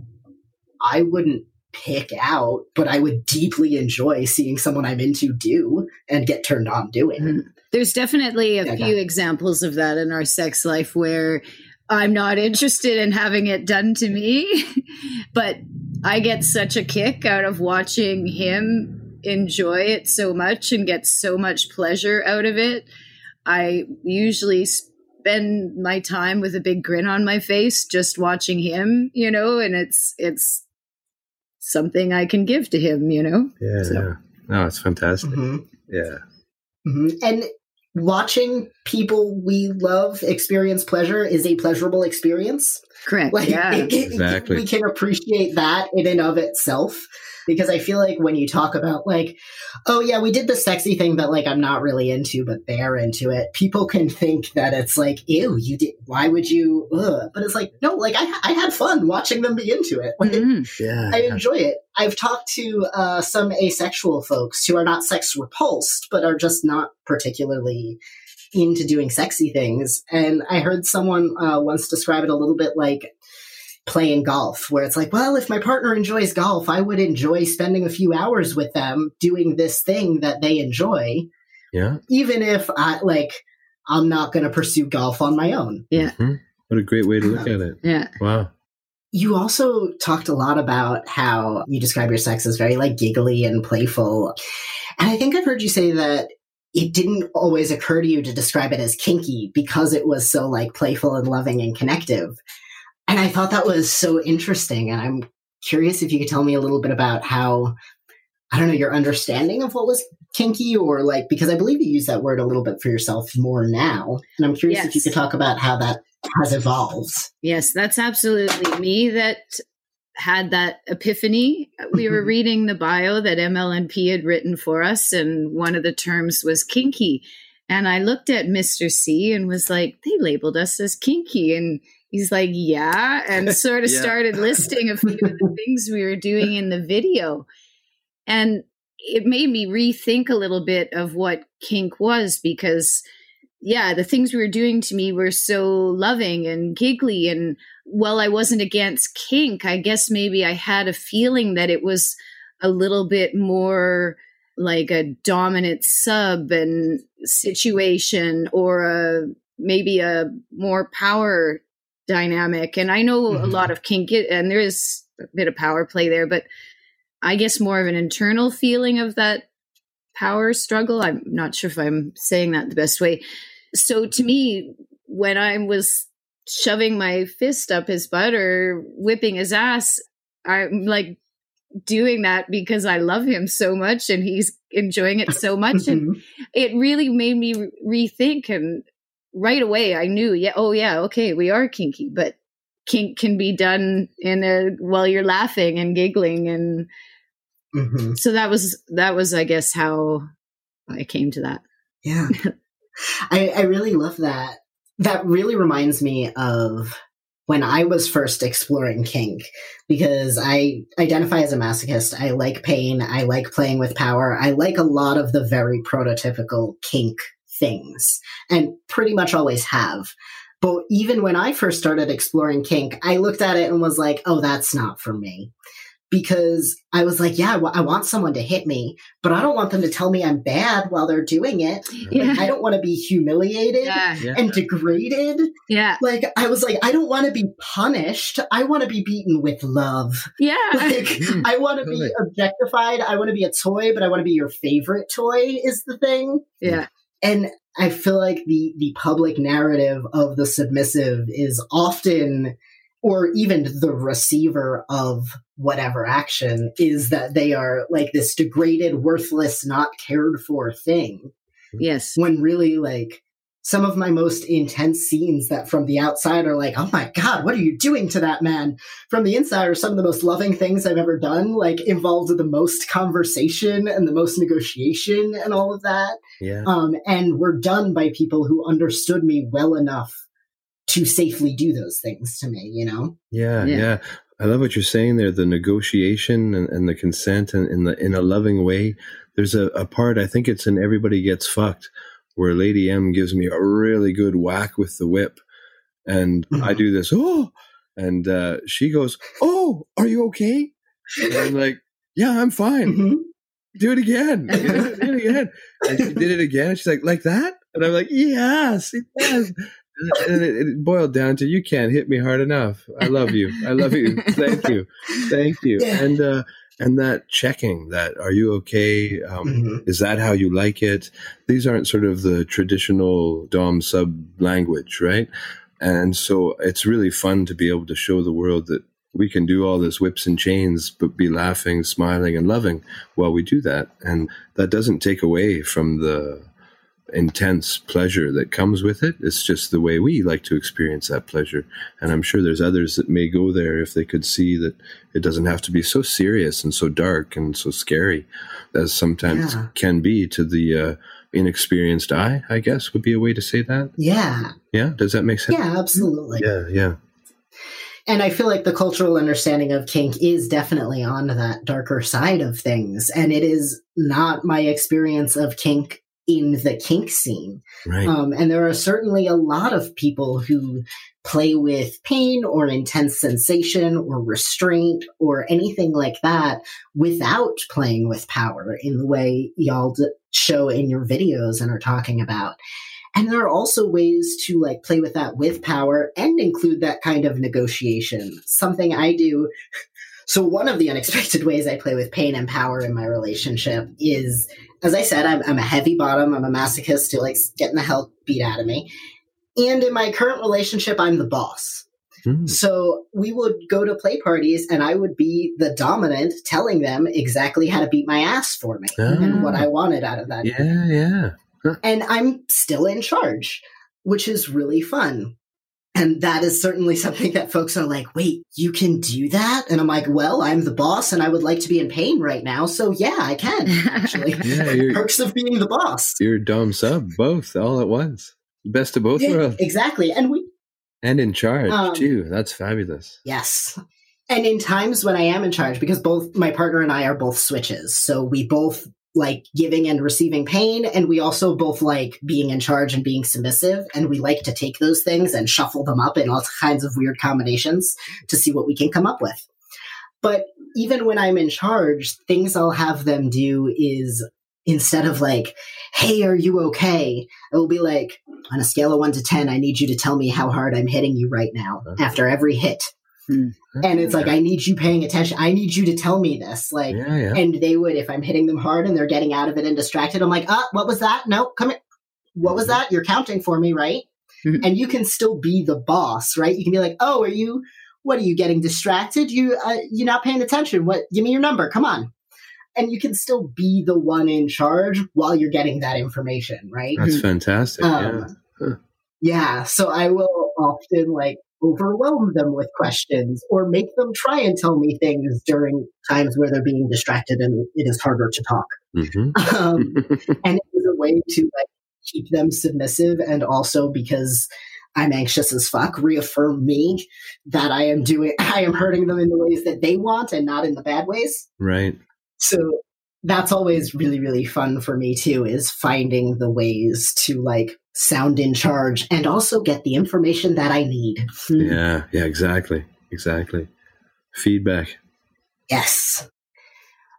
I wouldn't pick out, but I would deeply enjoy seeing someone I'm into do and get turned on doing. Mm-hmm. There's definitely a yeah, few examples of that in our sex life where I'm not interested in having it done to me, but I get such a kick out of watching him enjoy it so much and get so much pleasure out of it. I usually spend my time with a big grin on my face just watching him, you know, and it's it's something I can give to him, you know? Yeah. So. yeah. No, it's fantastic. Mm-hmm. Yeah. Mm-hmm. And watching people we love experience pleasure is a pleasurable experience. Correct. Like, yeah. It, it, exactly. We can appreciate that in and of itself because I feel like when you talk about like, oh yeah, we did the sexy thing that like I'm not really into, but they're into it. People can think that it's like, ew, you did. Why would you? Ugh. But it's like, no, like I, I had fun watching them be into it. Like, mm-hmm. yeah, I enjoy it. I've talked to uh, some asexual folks who are not sex repulsed, but are just not particularly into doing sexy things. And I heard someone uh, once describe it a little bit like playing golf, where it's like, well, if my partner enjoys golf, I would enjoy spending a few hours with them doing this thing that they enjoy. Yeah. Even if I like, I'm not going to pursue golf on my own. Yeah. Mm-hmm. What a great way to look at it. Yeah. Wow. You also talked a lot about how you describe your sex as very like giggly and playful. And I think I've heard you say that it didn't always occur to you to describe it as kinky because it was so like playful and loving and connective. And I thought that was so interesting. And I'm curious if you could tell me a little bit about how, I don't know, your understanding of what was kinky or like, because I believe you use that word a little bit for yourself more now. And I'm curious yes. if you could talk about how that has evolved. Yes, that's absolutely me that had that epiphany. We were mm-hmm. reading the bio that MLNP had written for us, and one of the terms was kinky. And I looked at Mr. C and was like, they labeled us as kinky. And he's like, yeah. And sort of yeah. started listing a few of the things we were doing in the video. And it made me rethink a little bit of what kink was because yeah, the things we were doing to me were so loving and giggly. And while I wasn't against kink, I guess maybe I had a feeling that it was a little bit more like a dominant sub and situation or a maybe a more power dynamic. And I know mm-hmm. a lot of kink, and there is a bit of power play there, but I guess more of an internal feeling of that power struggle. I'm not sure if I'm saying that the best way. So to me, when I was shoving my fist up his butt or whipping his ass, I'm like doing that because I love him so much and he's enjoying it so much. and mm-hmm. it really made me rethink. And right away, I knew, yeah, oh, yeah, okay, we are kinky, but kink can be done in a while you're laughing and giggling and mm-hmm. so that was that was i guess how i came to that yeah I, I really love that. That really reminds me of when I was first exploring kink because I identify as a masochist. I like pain. I like playing with power. I like a lot of the very prototypical kink things and pretty much always have. But even when I first started exploring kink, I looked at it and was like, oh, that's not for me because I was like, yeah, I want someone to hit me, but I don't want them to tell me I'm bad while they're doing it. Yeah. Like, I don't want to be humiliated yeah. and degraded. Yeah. Like, I was like, I don't want to be punished. I want to be beaten with love. Yeah. Like, mm, I want to be objectified. I want to be a toy, but I want to be your favorite toy, is the thing. Yeah. And I feel like the, the public narrative of the submissive is often or even the receiver of whatever action is that they are like this degraded, worthless, not cared for thing. Yes. When really, like, some of my most intense scenes that from the outside are like, oh my God, what are you doing to that man? From the inside are some of the most loving things I've ever done, like involved the most conversation and the most negotiation and all of that. Yeah. Um, and were done by people who understood me well enough to safely do those things to me, you know? Yeah, yeah. yeah. I love what you're saying there, the negotiation and, and the consent and in the in a loving way. There's a, a part I think it's in Everybody Gets Fucked where Lady M gives me a really good whack with the whip. And. I do this, oh, and uh, she goes, Oh, are you okay? And I'm like, Yeah, I'm fine. Mm-hmm. Do it again. do it again. And she did it again. She's like, Like that? And I'm like, Yes, yes and it, it, boiled down to you can't hit me hard enough. I love you. I love you. Thank you. Thank you. Yeah. And uh, and that checking that are you okay? Um, mm-hmm. Is that how you like it? These aren't sort of the traditional dom sub language, right? And so it's really fun to be able to show the world that we can do all this whips and chains, but be laughing, smiling, and loving while we do that. And that doesn't take away from the intense pleasure that comes with it. It's just the way we like to experience that pleasure. And I'm sure there's others that may go there if they could see that it doesn't have to be so serious and so dark and so scary as sometimes yeah. can be to the uh, inexperienced eye, I guess would be a way to say that. Yeah. Yeah. Does that make sense? Yeah, absolutely. Yeah. Yeah. And I feel like the cultural understanding of kink is definitely on that darker side of things. And it is not my experience of kink in the kink scene. Right. Um, and there are certainly a lot of people who play with pain or intense sensation or restraint or anything like that without playing with power in the way y'all show in your videos and are talking about. And there are also ways to like play with that with power and include that kind of negotiation. Something I do So one of the unexpected ways I play with pain and power in my relationship is, as I said, I'm, I'm a heavy bottom. I'm a masochist who likes getting the hell beat out of me. And in my current relationship, I'm the boss. Mm. So we would go to play parties and I would be the dominant telling them exactly how to beat my ass for me oh. and what I wanted out of that. Yeah, yeah. Huh. And I'm still in charge, which is really fun. And that is certainly something that folks are like, wait, you can do that? And I'm like, well, I'm the boss and I would like to be in pain right now. So yeah, I can actually. yeah, Perks of being the boss. You're Dom sub, both all at once. Best of both yeah, worlds. Exactly. And we and in charge um, too. That's fabulous. Yes. And in times when I am in charge, because both my partner and I are both switches. So we both like giving and receiving pain. And we also both like being in charge and being submissive. And we like to take those things and shuffle them up in all kinds of weird combinations to see what we can come up with. But even when I'm in charge, things I'll have them do is instead of like, hey, are you okay? It will be like, on a scale of one to 10, I need you to tell me how hard I'm hitting you right now after every hit. Hmm. And it's like, I need you paying attention. I need you to tell me this. Like, yeah, yeah. and they would, if I'm hitting them hard and they're getting out of it and distracted, I'm like, ah, what was that? No, come here. What was mm-hmm. that? You're counting for me, right? Mm-hmm. and you can still be the boss, right? You can be like, oh, are you, what are you getting distracted? You, uh, you're not paying attention. What, give me your number. Come on. And you can still be the one in charge while you're getting that information, right? That's fantastic. Um, yeah. Huh. Yeah. So I will often like overwhelm them with questions or make them try and tell me things during times where they're being distracted and it is harder to talk. Mm-hmm. Um, and it is a way to like keep them submissive and also because I'm anxious as fuck, reaffirm me that I am doing, I am hurting them in the ways that they want and not in the bad ways. Right. So that's always really, really fun for me too, is finding the ways to like sound in charge and also get the information that I need. Hmm. Yeah, yeah, exactly. Exactly. Feedback. Yes.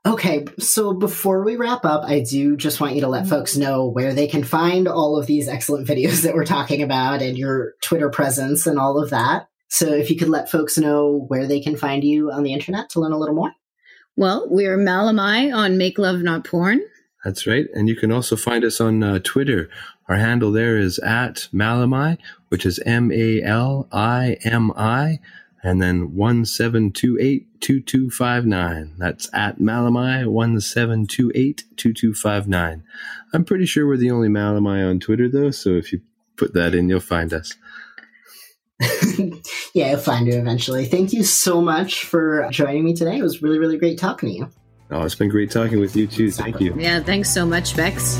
Okay, so before we wrap up, I do just want you to let folks know where they can find all of these excellent videos that we're talking about and your Twitter presence and all of that. So if you could let folks know where they can find you on the internet to learn a little more. Well, we're Malimi on Make Love Not Porn. That's right. And you can also find us on uh, Twitter. Our handle there is at Malimi, which is M A L I M I, and then 17282259. That's at Malimi, 17282259. I'm pretty sure we're the only Malimi on Twitter, though, so if you put that in, you'll find us. yeah, I'll find you eventually. Thank you so much for joining me today. It was really, really great talking to you. Oh, it's been great talking with you too. Thank you. Yeah, thanks so much, Bex.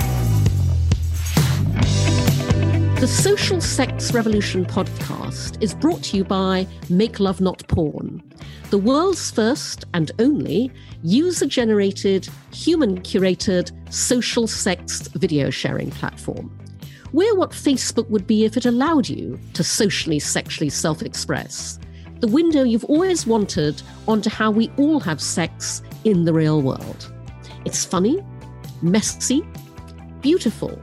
The Social Sex Revolution podcast is brought to you by Make Love Not Porn, the world's first and only user generated, human curated social sex video sharing platform. We're what Facebook would be if it allowed you to socially, sexually self express. The window you've always wanted onto how we all have sex in the real world. It's funny, messy, beautiful,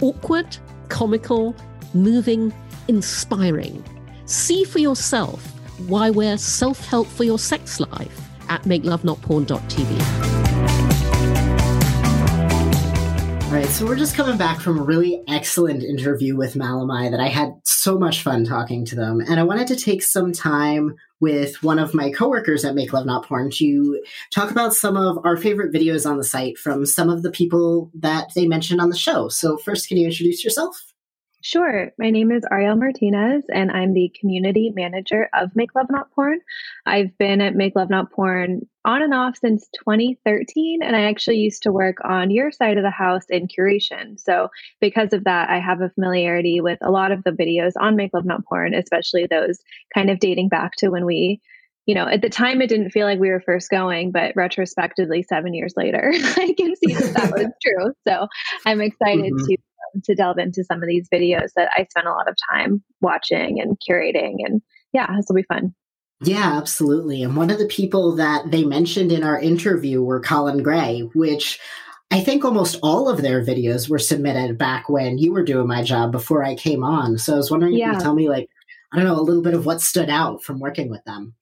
awkward, comical, moving, inspiring. See for yourself why we're self help for your sex life at makelovenotporn.tv. right, so we're just coming back from a really excellent interview with Malimi that I had so much fun talking to them. And I wanted to take some time with one of my coworkers at Make Love Not Porn to talk about some of our favorite videos on the site from some of the people that they mentioned on the show. So, first, can you introduce yourself? Sure. My name is Ariel Martinez, and I'm the community manager of Make Love Not Porn. I've been at Make Love Not Porn on and off since 2013, and I actually used to work on your side of the house in curation. So, because of that, I have a familiarity with a lot of the videos on Make Love Not Porn, especially those kind of dating back to when we you know, at the time it didn't feel like we were first going, but retrospectively, seven years later, I can see that that was true. So I'm excited mm-hmm. to to delve into some of these videos that I spent a lot of time watching and curating. And yeah, this will be fun. Yeah, absolutely. And one of the people that they mentioned in our interview were Colin Gray, which I think almost all of their videos were submitted back when you were doing my job before I came on. So I was wondering yeah. if you could tell me, like, I don't know, a little bit of what stood out from working with them.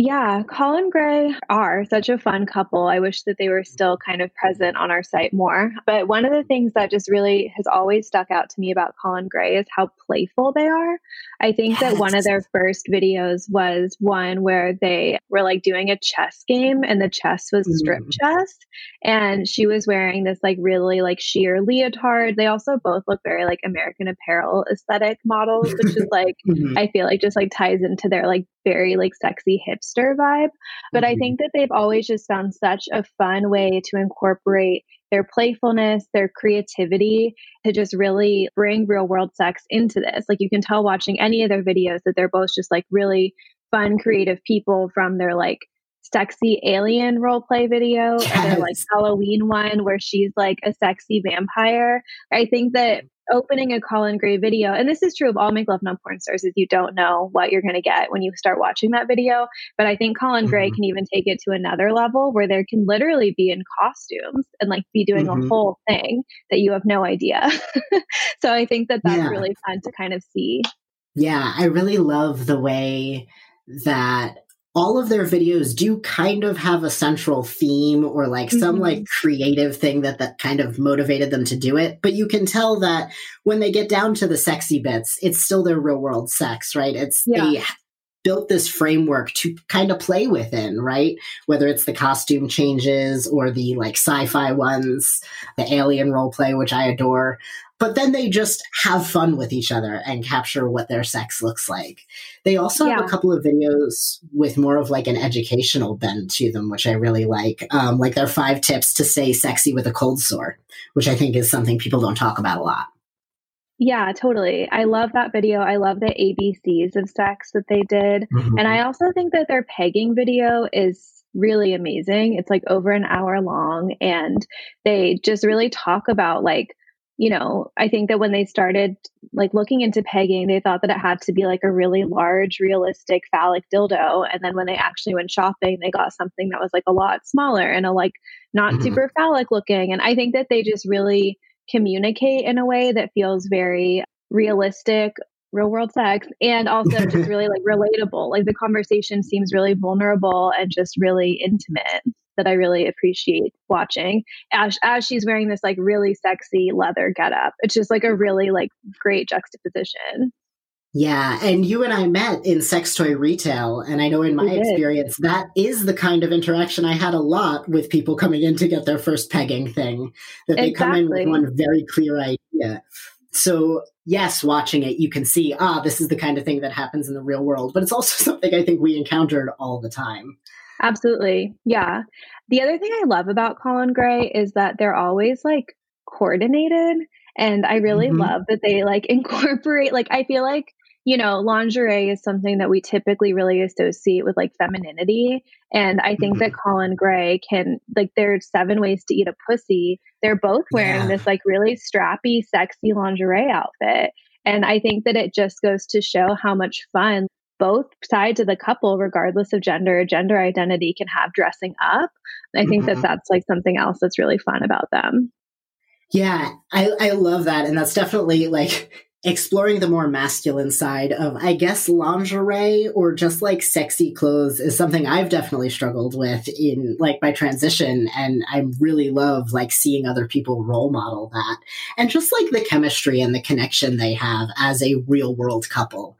Yeah, Colin Gray are such a fun couple. I wish that they were still kind of present on our site more. But one of the things that just really has always stuck out to me about Colin Gray is how playful they are. I think yes. that one of their first videos was one where they were like doing a chess game and the chess was strip mm. chess. And she was wearing this like really like sheer leotard. They also both look very like American Apparel aesthetic models, which is like, mm-hmm. I feel like just like ties into their like very like sexy hipster vibe. But mm-hmm. I think that they've always just found such a fun way to incorporate their playfulness, their creativity to just really bring real world sex into this. Like you can tell watching any of their videos that they're both just like really fun, creative people from their like sexy alien role play video yes. or their like Halloween one where she's like a sexy vampire. I think that opening a Colin Gray video, and this is true of all Make Love Not Porn stars, is you don't know what you're going to get when you start watching that video. But I think Colin mm-hmm. Gray can even take it to another level where there can literally be in costumes and like be doing mm-hmm. a whole thing that you have no idea. so I think that that's yeah. really fun to kind of see. Yeah, I really love the way that all of their videos do kind of have a central theme or like some mm-hmm. like creative thing that that kind of motivated them to do it but you can tell that when they get down to the sexy bits it's still their real world sex right it's yeah. they built this framework to kind of play within right whether it's the costume changes or the like sci-fi ones the alien role play which i adore but then they just have fun with each other and capture what their sex looks like. They also yeah. have a couple of videos with more of like an educational bend to them, which I really like. Um, like their five tips to stay sexy with a cold sore, which I think is something people don't talk about a lot. Yeah, totally. I love that video. I love the ABCs of sex that they did. Mm-hmm. And I also think that their pegging video is really amazing. It's like over an hour long and they just really talk about like you know, I think that when they started like looking into pegging, they thought that it had to be like a really large, realistic phallic dildo. And then when they actually went shopping, they got something that was like a lot smaller and a like not mm-hmm. super phallic looking. And I think that they just really communicate in a way that feels very realistic, real world sex, and also just really like relatable. Like the conversation seems really vulnerable and just really intimate that I really appreciate watching as, as she's wearing this like really sexy leather getup. It's just like a really like great juxtaposition. Yeah, and you and I met in sex toy retail, and I know in my experience that is the kind of interaction I had a lot with people coming in to get their first pegging thing. That they exactly. come in with one very clear idea. So yes, watching it, you can see ah, this is the kind of thing that happens in the real world, but it's also something I think we encountered all the time. Absolutely. Yeah. The other thing I love about Colin Gray is that they're always like coordinated. And I really mm-hmm. love that they like incorporate, like, I feel like, you know, lingerie is something that we typically really associate with like femininity. And I think mm-hmm. that Colin Gray can, like, there's seven ways to eat a pussy. They're both wearing yeah. this like really strappy, sexy lingerie outfit. And I think that it just goes to show how much fun both sides of the couple, regardless of gender gender identity, can have dressing up. I think mm-hmm. that that's like something else that's really fun about them. Yeah, I, I love that. And that's definitely like exploring the more masculine side of, I guess, lingerie or just like sexy clothes is something I've definitely struggled with in like my transition. And I really love like seeing other people role model that and just like the chemistry and the connection they have as a real world couple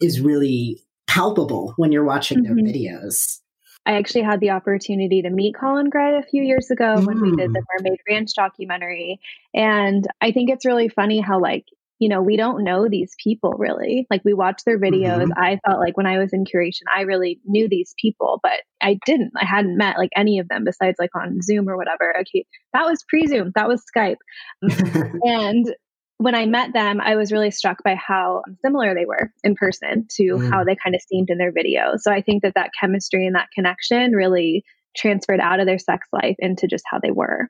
is really palpable when you're watching their mm-hmm. videos. I actually had the opportunity to meet Colin Gray a few years ago mm. when we did the mm. Mermaid Ranch documentary. And I think it's really funny how, like, you know, we don't know these people really. Like, we watch their videos. Mm-hmm. I felt like when I was in curation, I really knew these people, but I didn't. I hadn't met like any of them besides like on Zoom or whatever. Okay, that was pre Zoom, that was Skype. and when I met them, I was really struck by how similar they were in person to mm. how they kind of seemed in their video. So I think that that chemistry and that connection really transferred out of their sex life into just how they were.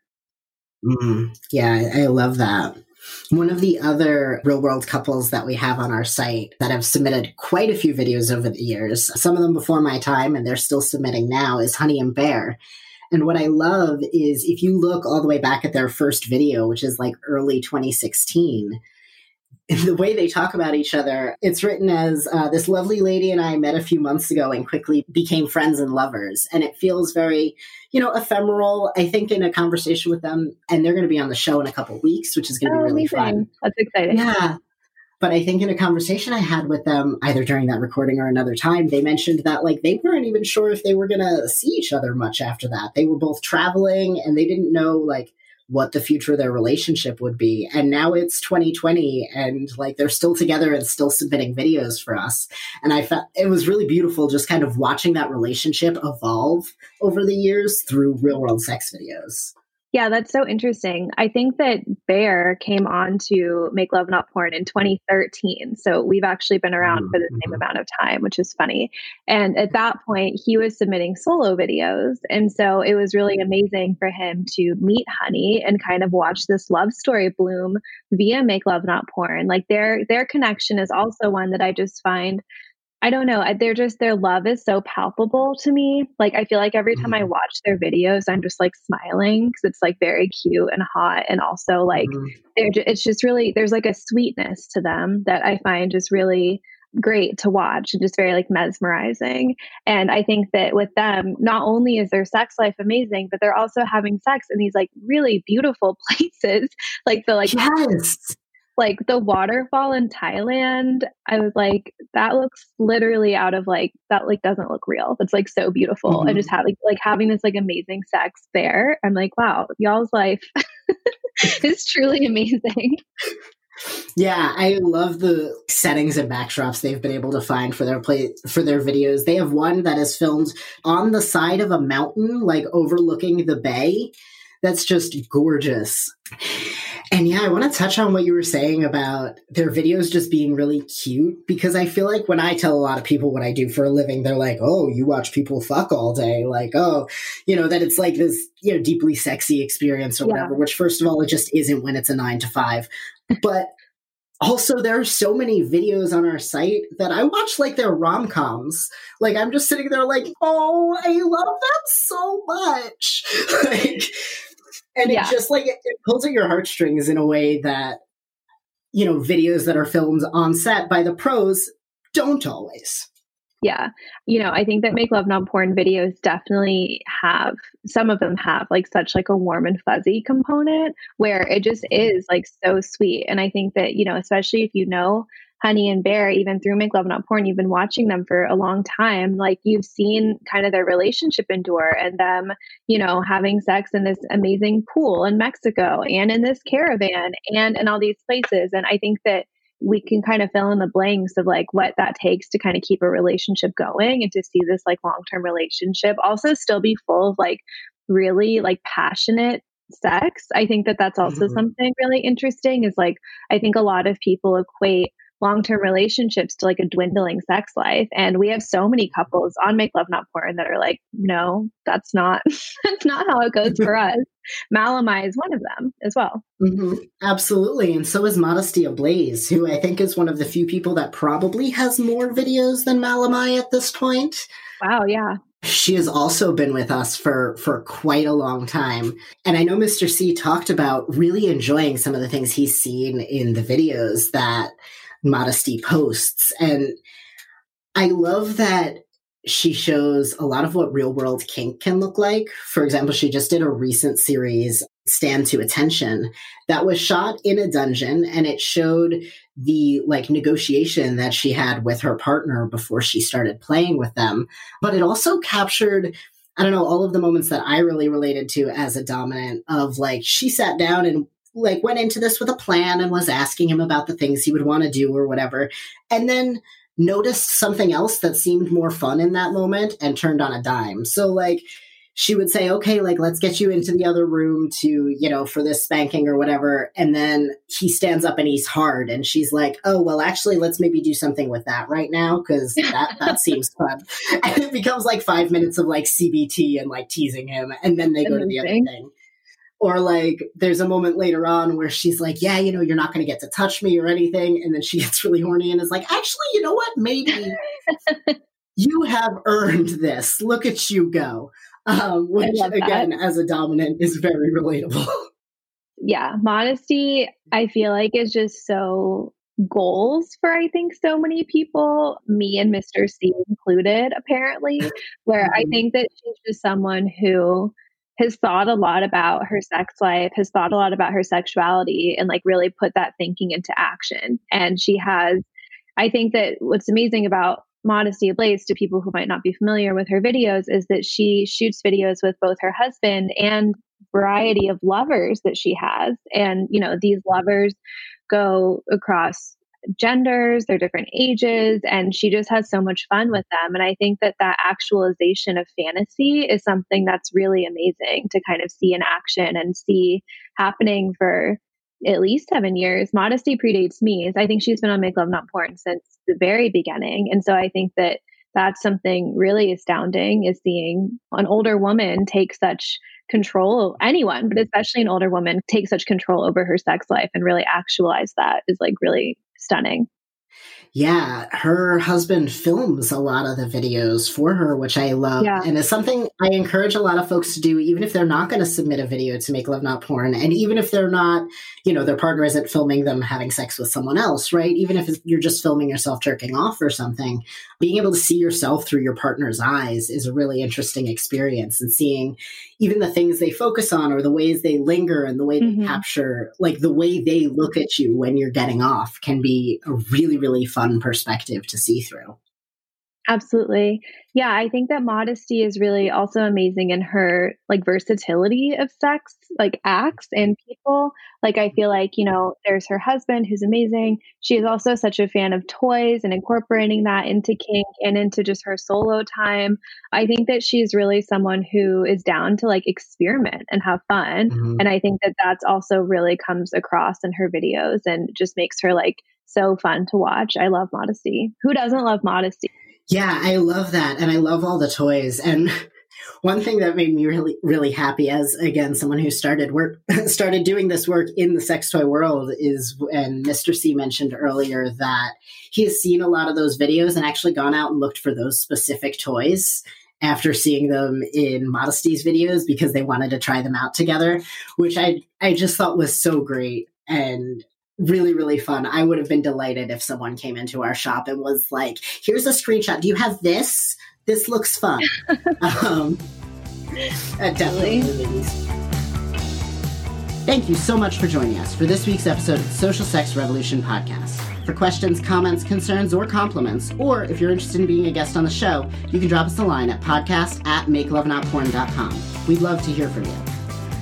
Mm. Yeah, I love that. One of the other real world couples that we have on our site that have submitted quite a few videos over the years, some of them before my time, and they're still submitting now, is Honey and Bear. And what I love is if you look all the way back at their first video, which is like early 2016, the way they talk about each other, it's written as uh, this lovely lady and I met a few months ago and quickly became friends and lovers. And it feels very, you know, ephemeral. I think in a conversation with them, and they're going to be on the show in a couple weeks, which is going to oh, be really amazing. fun. That's exciting. Yeah. But I think in a conversation I had with them, either during that recording or another time, they mentioned that like they weren't even sure if they were going to see each other much after that. They were both traveling and they didn't know like what the future of their relationship would be. And now it's 2020 and like they're still together and still submitting videos for us. And I felt it was really beautiful just kind of watching that relationship evolve over the years through real world sex videos. Yeah, that's so interesting. I think that Bear came on to Make Love Not Porn in 2013. So we've actually been around mm-hmm. for the same mm-hmm. amount of time, which is funny. And at that point, he was submitting solo videos. And so it was really amazing for him to meet Honey and kind of watch this love story bloom via Make Love Not Porn. Like their their connection is also one that I just find I don't know. They're just their love is so palpable to me. Like I feel like every time mm-hmm. I watch their videos, I'm just like smiling because it's like very cute and hot, and also like mm-hmm. they're. It's just really there's like a sweetness to them that I find just really great to watch and just very like mesmerizing. And I think that with them, not only is their sex life amazing, but they're also having sex in these like really beautiful places, like the like yes like the waterfall in Thailand, I was like, that looks literally out of like that like doesn't look real. It's like so beautiful. Mm-hmm. And just having like having this like amazing sex there. I'm like, wow, y'all's life is truly amazing. Yeah, I love the settings and backdrops they've been able to find for their play for their videos. They have one that is filmed on the side of a mountain, like overlooking the bay. That's just gorgeous. And yeah, I want to touch on what you were saying about their videos just being really cute because I feel like when I tell a lot of people what I do for a living, they're like, oh, you watch people fuck all day. Like, oh, you know, that it's like this, you know, deeply sexy experience or yeah. whatever, which first of all, it just isn't when it's a nine to five. But also, there are so many videos on our site that I watch like they're rom coms. Like, I'm just sitting there like, oh, I love that so much. like, and yeah. it just like it, it pulls at your heartstrings in a way that you know videos that are filmed on set by the pros don't always. Yeah. You know i think that make love not porn videos definitely have some of them have like such like a warm and fuzzy component where it just mm-hmm. is like so sweet. And i think that you know especially if you know Honey and Bear, even through Make Love Not Porn, you've been watching them for a long time. Like you've seen kind of their relationship endure and them, you know, having sex in this amazing pool in Mexico and in this caravan and in all these places. And I think that we can kind of fill in the blanks of like what that takes to kind of keep a relationship going and to see this like long term relationship also still be full of like really like passionate sex. I think that that's also mm-hmm. something really interesting is like I think a lot of people equate long-term relationships to like a dwindling sex life. And we have so many couples on make love not porn that are like no that's not that's not how it goes for us. Malimi is one of them as well. Mm-hmm. absolutely. And so is modesty ablaze who i think is one of the few people that probably has more videos than malimi at this point. Wow yeah. She has also been with us for for quite a long time. And i know mr c talked about really enjoying some of the things he's seen in the videos that modesty posts. And I love that she shows a lot of what real world kink can look like. For example, she just did a recent series, Stand to Attention, that was shot in a dungeon and it showed the like negotiation that she had with her partner before she started playing with them. But it also captured I don't know, all of the moments that I really related to as a dominant of like she sat down and like went into this with a plan and was asking him about the things he would want to do or whatever and then noticed something else that seemed more fun in that moment and turned on a dime. So like she would say okay like let's get you into the other room to you know for this spanking or whatever and then he stands up and he's hard and she's like oh well actually let's maybe do something with that right now because that that seems fun. And it becomes like five minutes of like cbt and like teasing him and then they go to the other thing or like there's a moment later on where she's like, Yeah, you know, you're not going to get to touch me or anything. And then she gets really horny and is like, Actually, you know what? Maybe you have earned this. Look at you go. Um, which, again, as a dominant, is very relatable. Yeah. Modesty, I feel like, is just so goals for I think so many people, me and Mr. C included, apparently, where mm-hmm. I think that she's just someone who has thought a lot about her sex life, has thought a lot about her sexuality, and like really put that thinking into action. And she has, I think that what's amazing about Modesty Ablaze to people who might not be familiar with her videos is that she shoots videos with both her husband and variety of lovers that she has. And, you know, these lovers go across genders, they're different ages, and she just has so much fun with them. And I think that that actualization of fantasy is something that's really amazing to kind of see in action and see happening for at least seven years. Modesty predates me. I think she's been on Make Love Not Porn since the very beginning. And so I think that that's something really astounding is seeing an older woman take such control anyone but especially an older woman take such control over her sex life and really actualize that is like really stunning yeah, her husband films a lot of the videos for her, which I love. Yeah. And it's something I encourage a lot of folks to do, even if they're not going to submit a video to make love not porn. And even if they're not, you know, their partner isn't filming them having sex with someone else, right? Even if you're just filming yourself jerking off or something, being able to see yourself through your partner's eyes is a really interesting experience. And seeing even the things they focus on or the ways they linger and the way mm-hmm. they capture, like the way they look at you when you're getting off can be a really, really fun fun perspective to see through. Absolutely. Yeah, I think that modesty is really also amazing in her like versatility of sex, like acts and people. Like I feel like, you know, there's her husband who's amazing. She is also such a fan of toys and incorporating that into kink and into just her solo time. I think that she's really someone who is down to like experiment and have fun. Mm-hmm. And I think that that's also really comes across in her videos and just makes her like so fun to watch. I love Modesty. Who doesn't love Modesty? Yeah, I love that. And I love all the toys. And one thing that made me really, really happy as again, someone who started work, started doing this work in the sex toy world is, and Mr. C mentioned earlier that he has seen a lot of those videos and actually gone out and looked for those specific toys after seeing them in Modesty's videos because they wanted to try them out together, which I, I just thought was so great. And really really fun. I would have been delighted if someone came into our shop and was like here's a screenshot. Do you have this? This looks fun. Um definitely. Thank you so much for joining us for this week's episode of the social sex revolution podcast. For questions comments concerns or compliments or if you're interested in being a guest on the show you can drop us a line at podcast at makelovenotporn.com we'd love to hear from you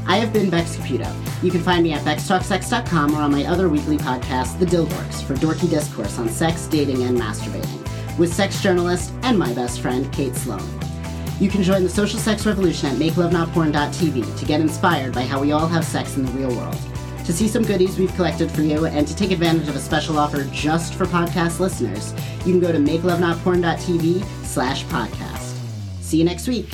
I have been Bex Caputo. You can find me at BexTalkSex.com or on my other weekly podcast, The Dildorks, for dorky discourse on sex, dating, and masturbating, with sex journalist and my best friend, Kate Sloan. You can join the social sex revolution at MakeLoveNotPorn.tv to get inspired by how we all have sex in the real world. To see some goodies we've collected for you and to take advantage of a special offer just for podcast listeners, you can go to MakeLoveNotPorn.tv slash podcast. See you next week.